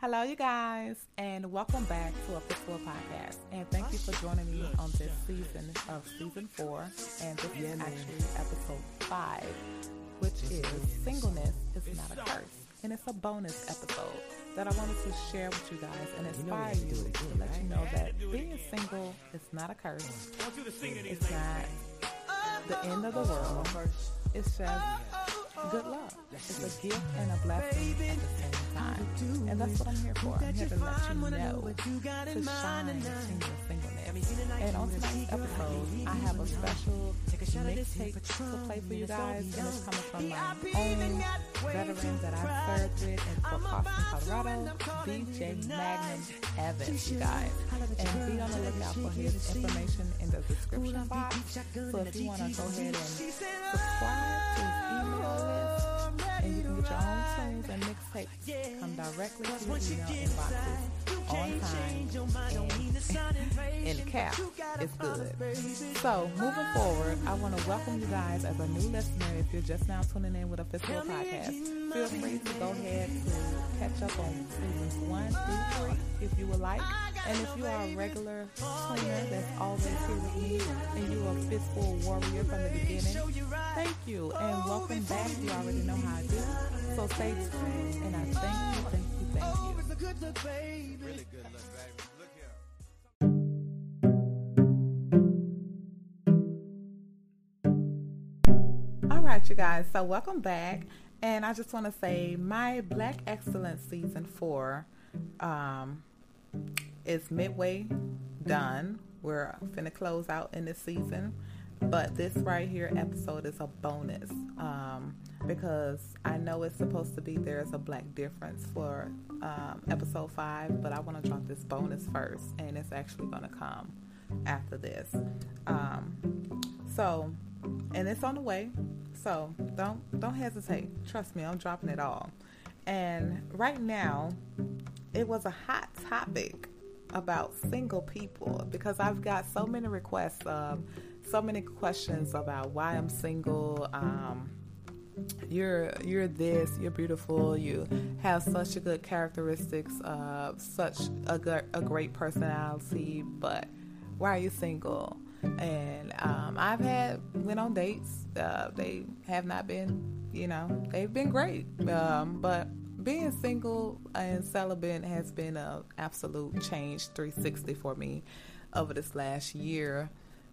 Hello, you guys, and welcome back to a Fistful Podcast. And thank you for joining me on this season of season four. And this is actually episode five, which is Singleness is Not a Curse. And it's a bonus episode that I wanted to share with you guys and inspire you to let you know that being single is not a curse. It's not the end of the world. It's just good luck. It's a gift and a blessing at the same time. And that's what I'm here for. I'm here to let you know to shine in your singleness. And on tonight's episode, I have a special mixtape to play for you guys. And it's coming from my own veteran that I served with in Fort Carson, Colorado, DJ Magnum Evans, you guys. And be on the lookout for his information in the description box. So if you want to go ahead and subscribe and you can get your own tunes and mixtapes come directly to your email inboxes on time and in cap. It's good. So moving forward, I want to welcome you guys as a new listener. If you're just now tuning in with a Fistful podcast, feel free to go ahead to catch up on seasons one through three if you would like. And if you are a regular cleaner that's always here with me and you're a fistful warrior from the beginning, thank you and welcome back. You already know how I do. So stay and I thank you, thank you, thank you. Really good look, baby. Look here. All right, you guys. So welcome back, and I just want to say my Black Excellence season four um, is midway done. We're finna close out in this season, but this right here episode is a bonus um, because I know it's supposed to be there's a black difference for um, episode five, but I want to drop this bonus first, and it's actually gonna come after this. Um, so and it's on the way. So don't don't hesitate. Trust me, I'm dropping it all. And right now, it was a hot topic about single people because I've got so many requests, um, so many questions about why I'm single. Um, you're you're this, you're beautiful, you have such a good characteristics, uh, such a good a great personality, but why are you single? And um, I've had went on dates. Uh, they have not been, you know, they've been great. Um, but being single and celibate has been an absolute change 360 for me over this last year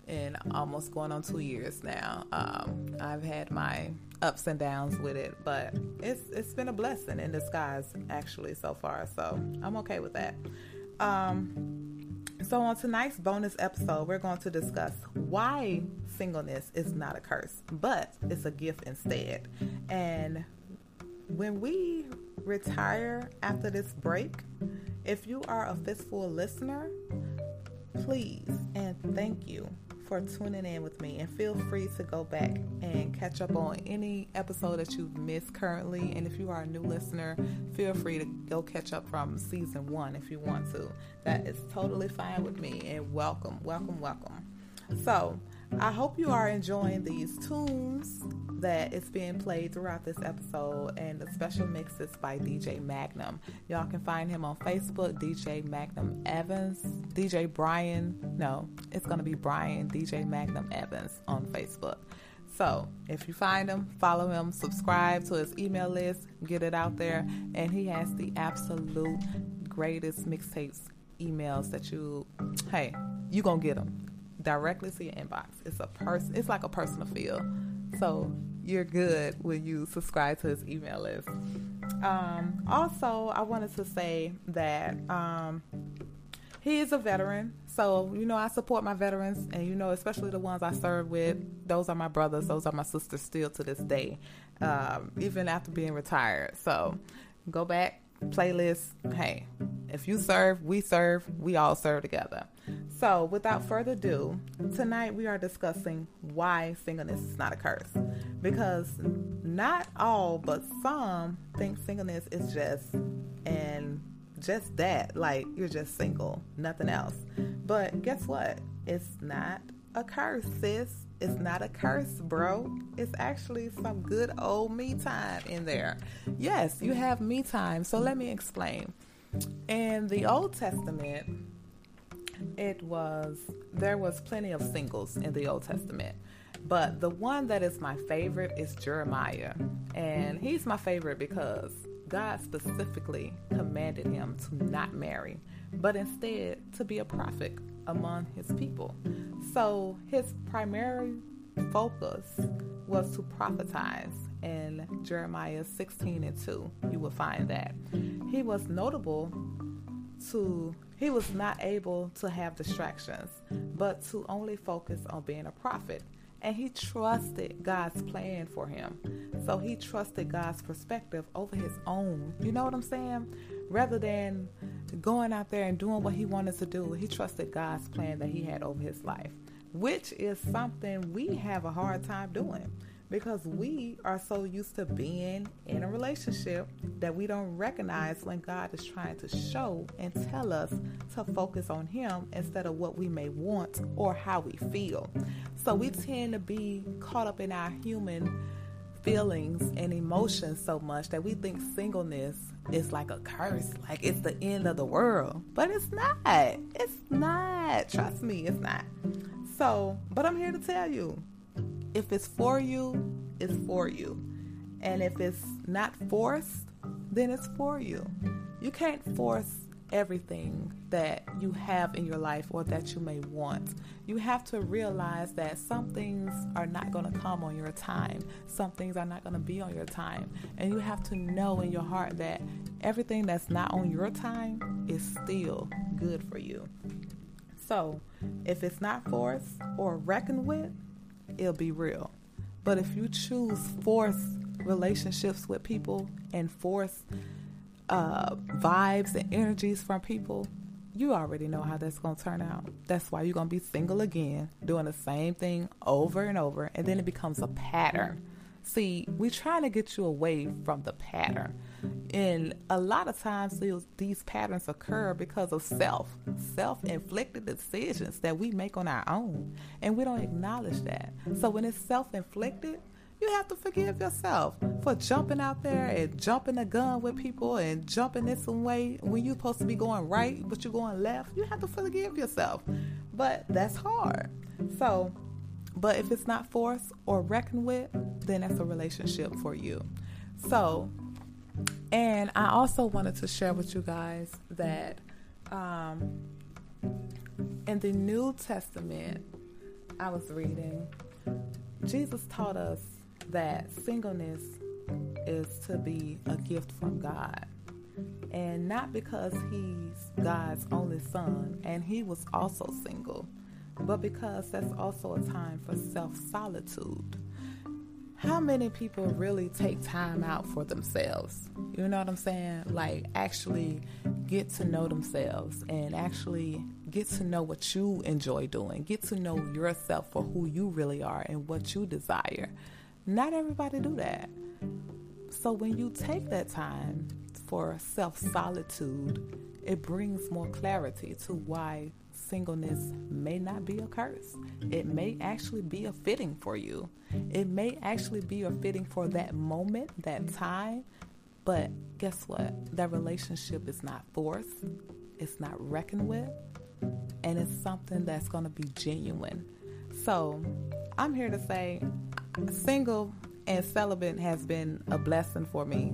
and almost going on two years now. Um, I've had my ups and downs with it, but it's it's been a blessing in disguise actually so far. So I'm okay with that. Um, so, on tonight's bonus episode, we're going to discuss why singleness is not a curse, but it's a gift instead. And when we retire after this break, if you are a fistful listener, please and thank you for tuning in with me and feel free to go back and catch up on any episode that you've missed currently. And if you are a new listener feel free to go catch up from season one if you want to. That is totally fine with me and welcome welcome welcome. So i hope you are enjoying these tunes that is being played throughout this episode and the special mixes by DJ Magnum. Y'all can find him on Facebook, DJ Magnum Evans, DJ Brian. No, it's going to be Brian, DJ Magnum Evans on Facebook. So if you find him, follow him, subscribe to his email list, get it out there, and he has the absolute greatest mixtapes emails that you, hey, you gonna get them directly to your inbox. It's a person, it's like a personal feel. So you're good when you subscribe to his email list. Um, also, I wanted to say that um, he is a veteran. So, you know, I support my veterans, and, you know, especially the ones I serve with. Those are my brothers, those are my sisters still to this day, um, even after being retired. So, go back, playlist. Hey, if you serve, we serve, we all serve together. So, without mm-hmm. further ado, tonight we are discussing why singleness is not a curse. Because not all, but some think singleness is just and just that, like you're just single, nothing else. But guess what? It's not a curse, sis. It's not a curse, bro. It's actually some good old me time in there. Yes, you have me time. So let me explain. in the Old Testament, it was there was plenty of singles in the Old Testament. But the one that is my favorite is Jeremiah. And he's my favorite because God specifically commanded him to not marry, but instead to be a prophet among his people. So his primary focus was to prophesize in Jeremiah 16 and 2. You will find that. He was notable to he was not able to have distractions, but to only focus on being a prophet and he trusted God's plan for him. So he trusted God's perspective over his own. You know what I'm saying? Rather than going out there and doing what he wanted to do, he trusted God's plan that he had over his life, which is something we have a hard time doing because mm-hmm. we are so used to being in a relationship that we don't recognize when God is trying to show and tell us to focus on Him instead of what we may want or how we feel. So we tend to be caught up in our human feelings and emotions so much that we think singleness is like a curse, like it's the end of the world. But it's not. It's not. Trust me, it's not. So, but I'm here to tell you if it's for you, it's for you. And if it's not forced, then it's for you. You can't force everything that you have in your life or that you may want. You have to realize that some things are not going to come on your time, some things are not going to be on your time. And you have to know in your heart that everything that's not on your time is still good for you. So, if it's not forced or reckoned with, it'll be real. But if you choose force relationships with people and force uh, vibes and energies from people, you already know how that's going to turn out. That's why you're going to be single again, doing the same thing over and over, and then it becomes a pattern. See, we're trying to get you away from the pattern. And a lot of times these, patterns occur because of self, self inflicted decisions that we make on our own. And we don't acknowledge that. So when it's self inflicted, you have to forgive yourself for jumping out there and jumping the gun with people and jumping in some way when you're supposed to be going right, but you're going left. You have to forgive yourself. But that's hard. So but if it's not forced or reckoned with, then that's a relationship for you. So, and I also wanted to share with you guys that um, in the New Testament, I was reading, Jesus taught us that singleness is to be a gift from God. And not because he's God's only son, and he was also single but because that's also a time for self solitude. How many people really take time out for themselves? You know what I'm saying? Like, actually get to know themselves and actually get to know what you enjoy doing. Get to know yourself for who you really are and what you desire. Not everybody do that. So when you take that time for self solitude, it brings more clarity to why singleness may not be a curse. It may actually be a fitting for you. It may actually be a fitting for that moment, that time. But guess what? That relationship is not forced, it's not reckoned with, and it's something that's going to be genuine. So I'm here to say single and celibate has been a blessing for me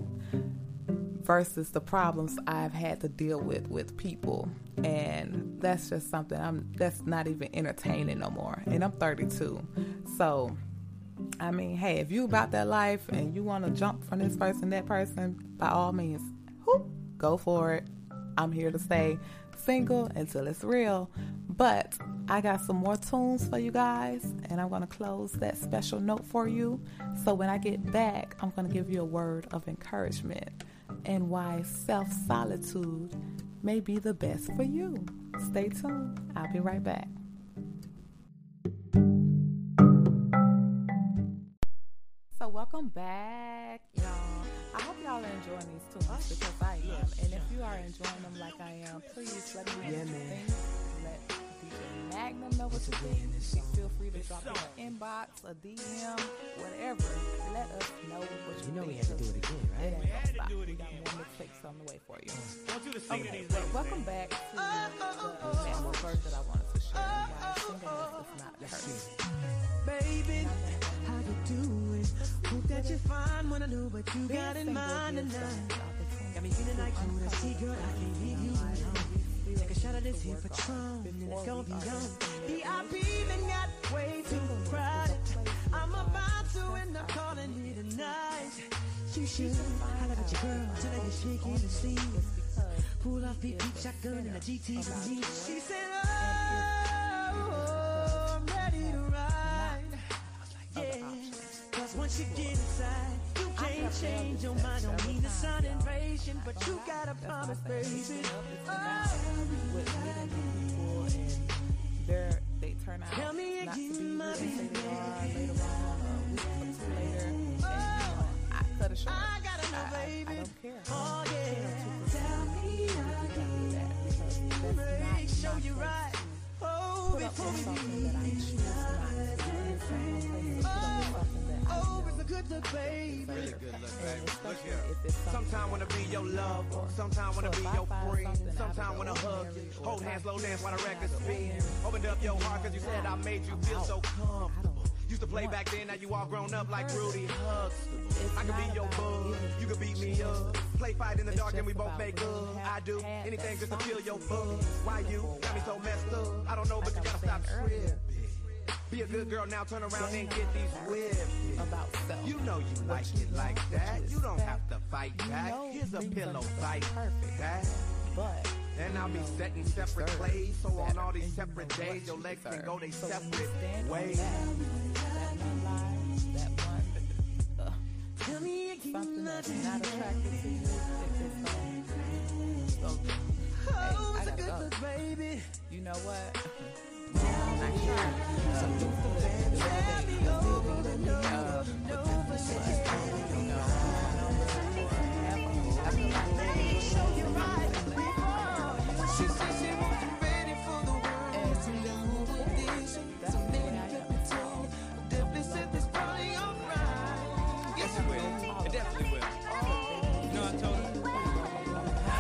versus the problems I've had to deal with with people. And that's just something I'm that's not even entertaining no more. And I'm 32. So I mean, hey, if you about that life and you want to jump from this person, that person, by all means, whoop, go for it. I'm here to stay single until it's real. But I got some more tunes for you guys, and I'm going to close that special note for you. So when I get back, I'm going to give you a word of encouragement and why self solitude may be the best for you. Stay tuned. I'll be right back. So, welcome back, y'all. I hope y'all are enjoying these tunes because I am. And if you are enjoying them like I am, please let me know Yeah, what you think. Let DJ Magnum know what you think. Feel free to drop in an inbox, a DM, whatever. Let us know what you, You know think. we had to do it again, It right? ain't gonna stop. We got more mixtapes on the way for you. want you to Okay, well, welcome back to the uh, network uh, uh, verse that I wanted to show you guys. Singing is not her. Baby, how you doing? Hope that you're fine when I know what you got in mind tonight. Got me feeling like you the see, girl, I can't leave you alone. Take a shot of this here Patron, and it's gonna be on. VIP been got way too crowded. I'm about to end up calling you tonight. You should holler at your girl, tell her you're shaking the sleeve. Pull off beat, beat shotgun and a GT with me. She said, Oh, I'm ready to ride. Yeah, cause once you get inside, you can't change your mind. Don't mean to sound impatient, but you gotta promise, baby. Oh, with meeting people and they're, they turn out Tell me not to be again, who my they say they are baby. later on, a week or two later. And, you know, I cut it short. I I, I. Don't care. oh yeah. Tell me that's Make sure you safe right. Oh, put up before with something that I choose not to do. It's not no place to put up with something that I Oh, it's a good look, baby. Really good look, baby. Look here. if it's something Sometime wanna be your lover, sometime wanna be your friend, something out sometime of wanna hug you, hold hands, slow dance while the see record something spin. out of the Opened up your heart cause you said I made you feel so comfortable. Used to play back then, now you all grown up like Rudy Huxtable. I not be your bud, you could beat me up. Play fight in the dark and we both make up. I do anything just to kill your buzz. Why you got me so messed up? I don't know, but you gotta stop tripping. Be a good girl now, turn around and get these whips. about. You know you like it like that. you don't have to fight back. Here's a pillow fight perfect. but And I'll be know, setting separate plays. So on all these separate days, your legs can go they separate ways. Something that's you. Oh, know what? Nice try. Uh, the other Tell day, me uh, over and over uh, and over again. you know, I feel like Make sure you're right. She she will. I told her.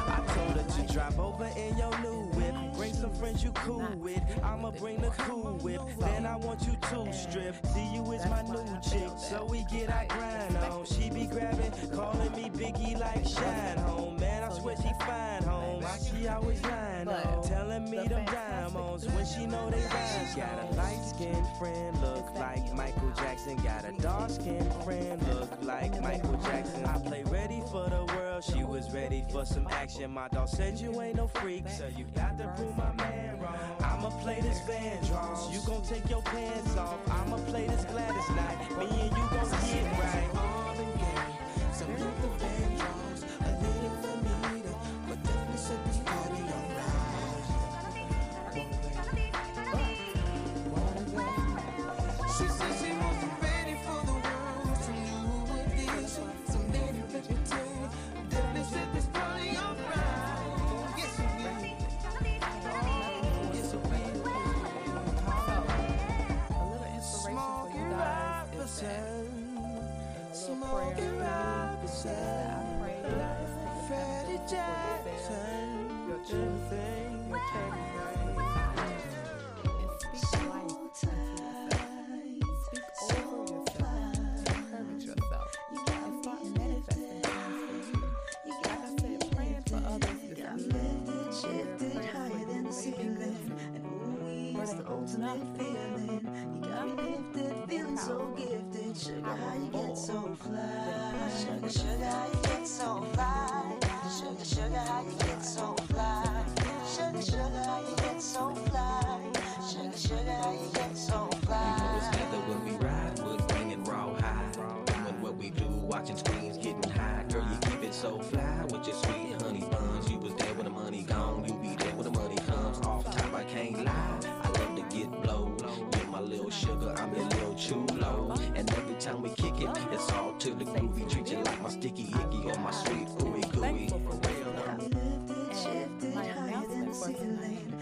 I told her to drive over in your new whip. Bring some friends you cool with. I'ma bring the cool whip. Then I want you to strip. See you is my new chick. So we get our grind on. She be grabbing, calling me Biggie like Shine Home. Man, I swear she fine home. Why she always lying on. Telling me them diamonds when she know they rhyme. Got a light skinned friend, look like Michael Jackson. Got a dark skinned friend, look like Michael Jackson. I play ready for the world. She was ready for some action. My dog said you ain't no freak, so you got to prove my man wrong. I'ma play this Vandross. You gon' take your pants off. I'ma play this Gladys Knight. Me and you gon' get right. Sugar, how you get so fly? Sugar, sugar, how you get so fly? Sugar, sugar, how you get so fly? Sugar, sugar, how you get so It's fly? when we ride, wood banging raw high. Doing what we do, watching screens, getting high. Girl, you keep it so fly with your sweet honey buns. You was there when the money gone, you be there when the money comes. Off top, I can't lie. I love to get blow. You're my little sugar, I'm your little chulo. And every time we kick it, it's all to the groovy. You sticky icky on my sweet ooey gooey. For real, I shifted higher than a ceiling.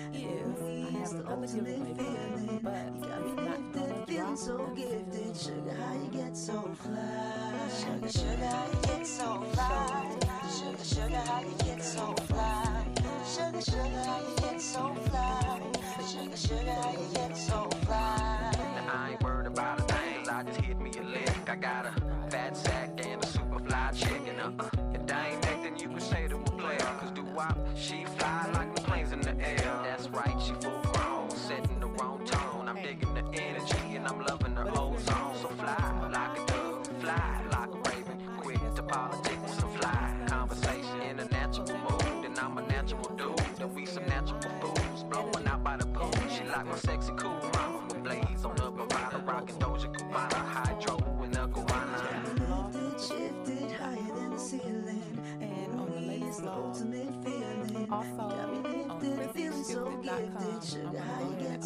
It's the ultimate feeling. But got me locked feeling so gifted. Sugar, how you get so fly? Sugar, sugar, how you get so fly? Sugar, sugar, how you get so fly? Sugar, sugar, how you get so fly? Sugar. I ain't worried about a thing, I just hit me a lick. I gotta chicken. Uh-uh. If that ain't nothing you can say to a player. Cause do wop, she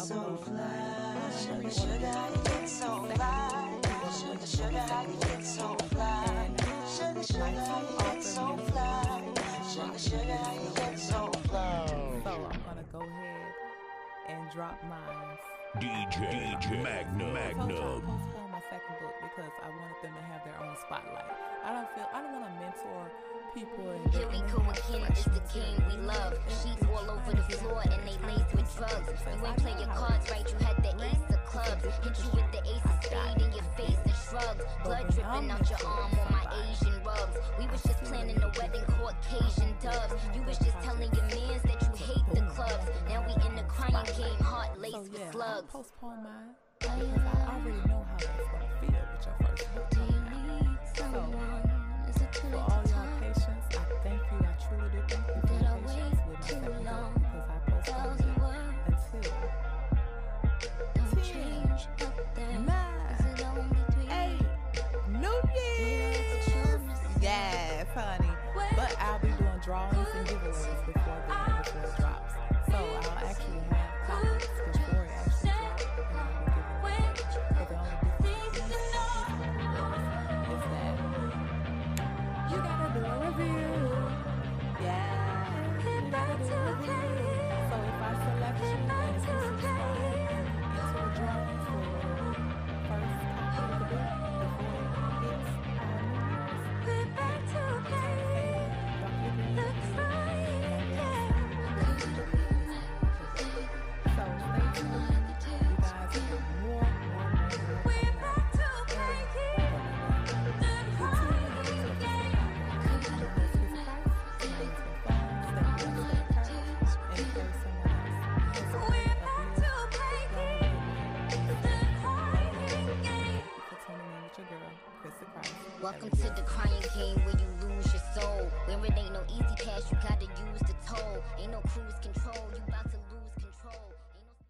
so fly? Sugar, sugar, how you get so fly? Sugar, sugar, how you get so fly? Sugar, sugar, how you get so fly? Sugar, sugar, how you get so fly? So I'm gonna go ahead and drop mine. DJ, DJ Magnum. Magnum. Second book because I wanted them to have their own spotlight. I don't feel I don't want to mentor people and Here we go again, it's the game we love. Sheep all over the floor and they laced with drugs. You ain't play your cards right, you had the ace of clubs. Hit you with the ace of spade in your face and shrugs. Blood dripping out your arm on my Asian rubs. We was just planning a wedding, Caucasian doves. You was just telling your mans that you hate the clubs. Now we in the crying game, heart laced with slugs. postpone mine because I already know how that's gonna feel with your first book. Do you need someone? Is it too For all y'all patience, I thank you. I truly do